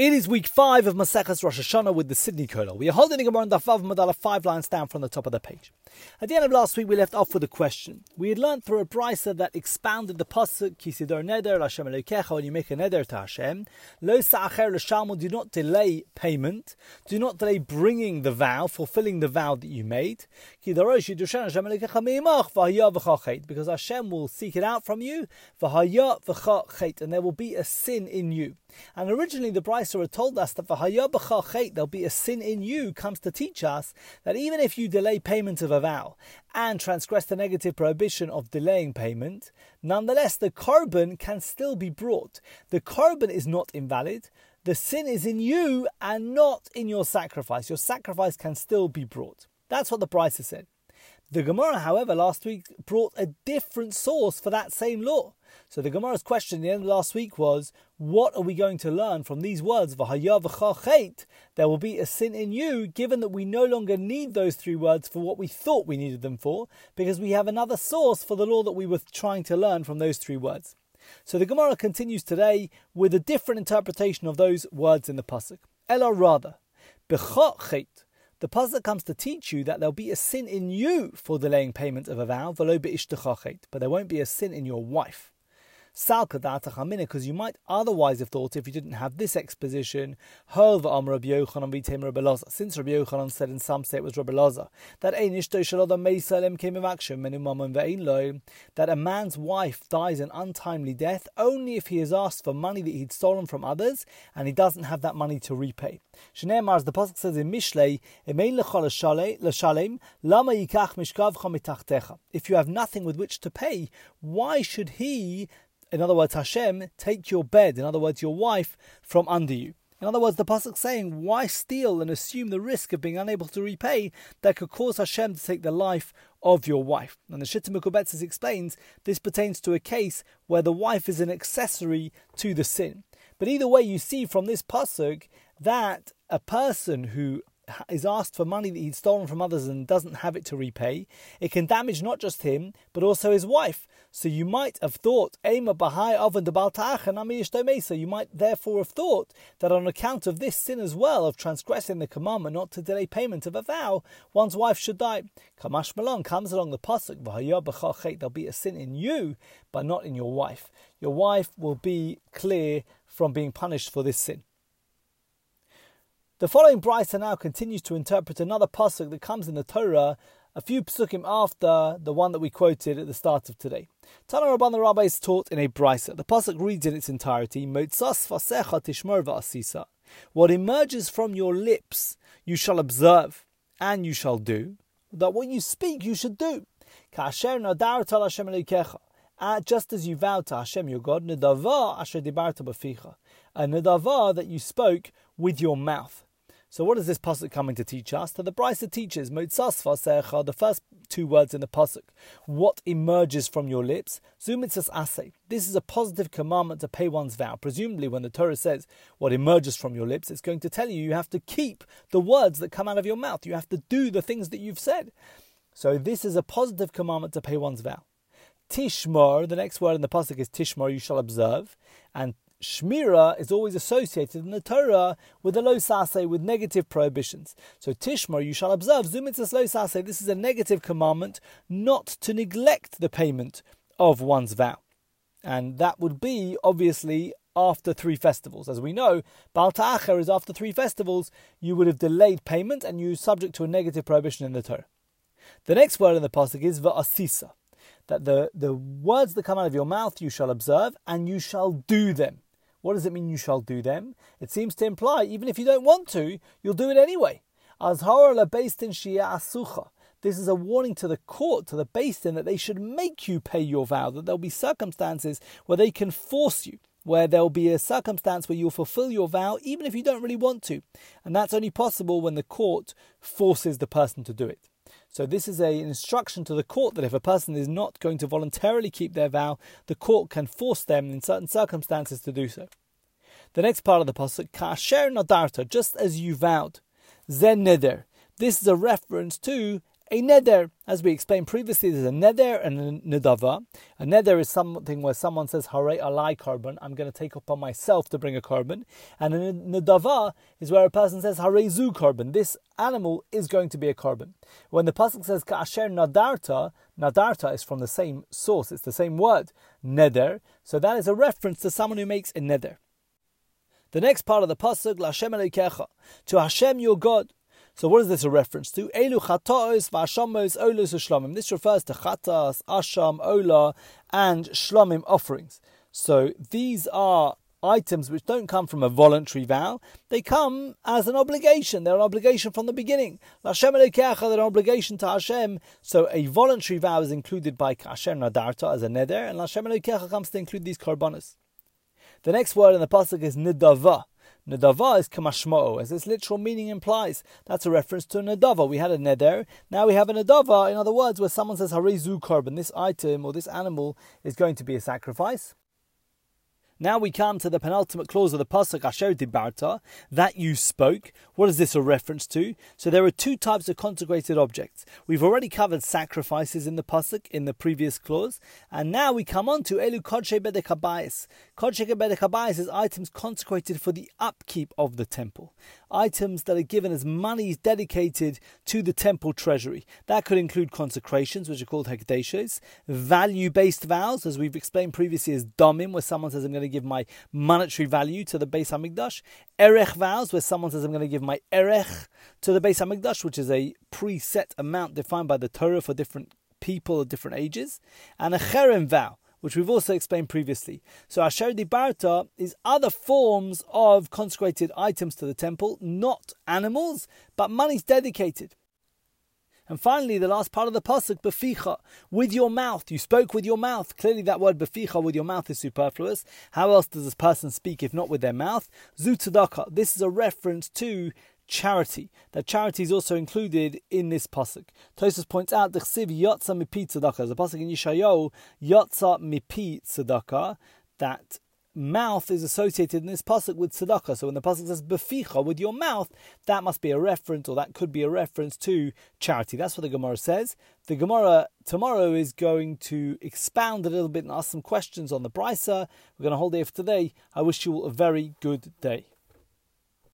It is week five of Maseches Rosh Hashanah with the Sydney Kollel. We are holding a Gemara on Dafav Madala five lines down from the top of the page. At the end of last week, we left off with a question. We had learned through a brisa that expounded the pasuk Kisidor Neder Hashem Elokecha when you make a neder to Hashem. Lo Sa'acher L'Shalmo. Do not delay payment. Do not delay bringing the vow, fulfilling the vow that you made. Because Hashem will seek it out from you. And there will be a sin in you. And originally the Brisa had told us that for there'll be a sin in you comes to teach us that even if you delay payment of a vow and transgress the negative prohibition of delaying payment, nonetheless the korban can still be brought. The korban is not invalid. The sin is in you and not in your sacrifice. Your sacrifice can still be brought. That's what the Brisa said. The Gemara, however, last week brought a different source for that same law. So the Gemara's question at the end of last week was, what are we going to learn from these words, There will be a sin in you, given that we no longer need those three words for what we thought we needed them for, because we have another source for the law that we were trying to learn from those three words. So the Gemara continues today with a different interpretation of those words in the pasuk. Ella rather, the pasuk comes to teach you that there'll be a sin in you for delaying payment of a vow, but there won't be a sin in your wife because you might otherwise have thought if you didn't have this exposition, since Rabbi Yochanan said in some say it was Rabbi Elazar, that that a man's wife dies an untimely death only if he has asked for money that he'd stolen from others and he doesn't have that money to repay. Shneimar, the Pasuk says in Mishlei, If you have nothing with which to pay, why should he in other words, Hashem, take your bed, in other words, your wife, from under you. In other words, the pasuk saying, why steal and assume the risk of being unable to repay that could cause Hashem to take the life of your wife? And the Shittah Mekubetzes explains this pertains to a case where the wife is an accessory to the sin. But either way, you see from this pasuk that a person who is asked for money that he'd stolen from others and doesn't have it to repay, it can damage not just him, but also his wife. So you might have thought, Ema Bahai Oven de So you might therefore have thought that on account of this sin as well, of transgressing the commandment not to delay payment of a vow, one's wife should die. Kamashma lan comes along the pasuk, there'll be a sin in you, but not in your wife. Your wife will be clear from being punished for this sin. The following Brisa now continues to interpret another pasuk that comes in the Torah a few psukim after the one that we quoted at the start of today. Tana Rabban the Rabbi is taught in a Brisa. The pasuk reads in its entirety, Moitzas fasecha tishmor va'asisa. What emerges from your lips you shall observe and you shall do. That what you speak you should do. Kasher nadar tal Hashem uh, just as you vowed to Hashem your God, nedava asher dibarta baficha, a nedava that you spoke with your mouth. So what is this pasuk coming to teach us? To the Brisa teaches Moitzas the first two words in the pasuk. What emerges from your lips? Zu mitzvas ase. This is a positive commandment to pay one's vow. Presumably, when the Torah says what emerges from your lips, it's going to tell you you have to keep the words that come out of your mouth. You have to do the things that you've said. So this is a positive commandment to pay one's vow. Tishmor, the next word in the pasuk is Tishmor, you shall observe, and Shmira is always associated in the Torah with the lo sase, with negative prohibitions. So Tishmor, you shall observe, zu mitzvas lo sase, this is a negative commandment not to neglect the payment of one's vow. And that would be, obviously, after three festivals. As we know, Bal Te'acher is after three festivals, you would have delayed payment and you're subject to a negative prohibition in the Torah. The next word in the Pasuk is Va'asisa, that the, the words that come out of your mouth you shall observe and you shall do them. What does it mean you shall do them? It seems to imply, even if you don't want to, you'll do it anyway. Beis Din Shia Asucha. This is a warning to the court, to the Beis Din, that they should make you pay your vow, that there'll be circumstances where they can force you, where there'll be a circumstance where you'll fulfill your vow even if you don't really want to. And that's only possible when the court forces the person to do it. So this is a, an instruction to the court that if a person is not going to voluntarily keep their vow, the court can force them in certain circumstances to do so. The next part of the pasuk, kasher nadarta, just as you vowed, zen neder. This is a reference to A neder, as we explained previously, there's a neder and a nedava. A neder is something where someone says, Hare alai korban, I'm going to take upon myself to bring a korban. And a nedava is where a person says, Hare zu korban, this animal is going to be a korban. When the pasuk says, Ka'asher nadarta, nadarta is from the same source, it's the same word, neder. So that is a reference to someone who makes a neder. The next part of the pasuk, Lashem Elokecha, to Hashem your God. So what is this a reference to? Elu shlomim. This refers to chatas, asham, ola, and shlamim offerings. So these are items which don't come from a voluntary vow, they come as an obligation. They're an obligation from the beginning. Hashem they're an obligation to Hashem. So a voluntary vow is included by Hashem Nadarta as a neder, and Hashem comes to include these korbanos. The next word in the pasuk is nedava. Nedava is kamashma'o, as its literal meaning implies. That's a reference to a nedava. We had a neder, now we have a nedava. In other words, where someone says harizu korban, this item or this animal is going to be a sacrifice. Now we come to the penultimate clause of the pasuk Asher Dibarta, that you spoke. What is this a reference to? So there are two types of consecrated objects. We've already covered sacrifices in the pasuk in the previous clause, and now we come on to Elu Kodshei Bedek Habayis. Kodshe Bedekabayis is items consecrated for the upkeep of the temple items that are given as monies dedicated to the temple treasury. That could include consecrations, which are called hekdeshes, value-based vows, as we've explained previously, as domim, where someone says, I'm going to give my monetary value to the Beis Hamikdash, erech vows, where someone says, I'm going to give my erech to the Beis Hamikdash, which is a preset amount defined by the Torah for different people of different ages, and a cherem vow, which we've also explained previously. So Asher Barta is other forms of consecrated items to the temple, not animals, but monies dedicated. And finally, the last part of the pasuk, beficha, with your mouth. You spoke with your mouth. Clearly, that word beficha, with your mouth, is superfluous. How else does this person speak if not with their mouth? Zu tzedakah. This is a reference to charity. That charity is also included in this pasuk. Tosafos points out the chsiv yotza mipi tzedakah. A pasuk in Yeshayahu yotza mipi tzedakah that mouth is associated in this pasuk with tzedakah. So when the pasuk says beficha with your mouth, that must be a reference, or that could be a reference to charity. That's what the Gemara says. The Gemara tomorrow is going to expound a little bit and ask some questions on the brisa. We're going to hold it for today. I wish you all a very good day.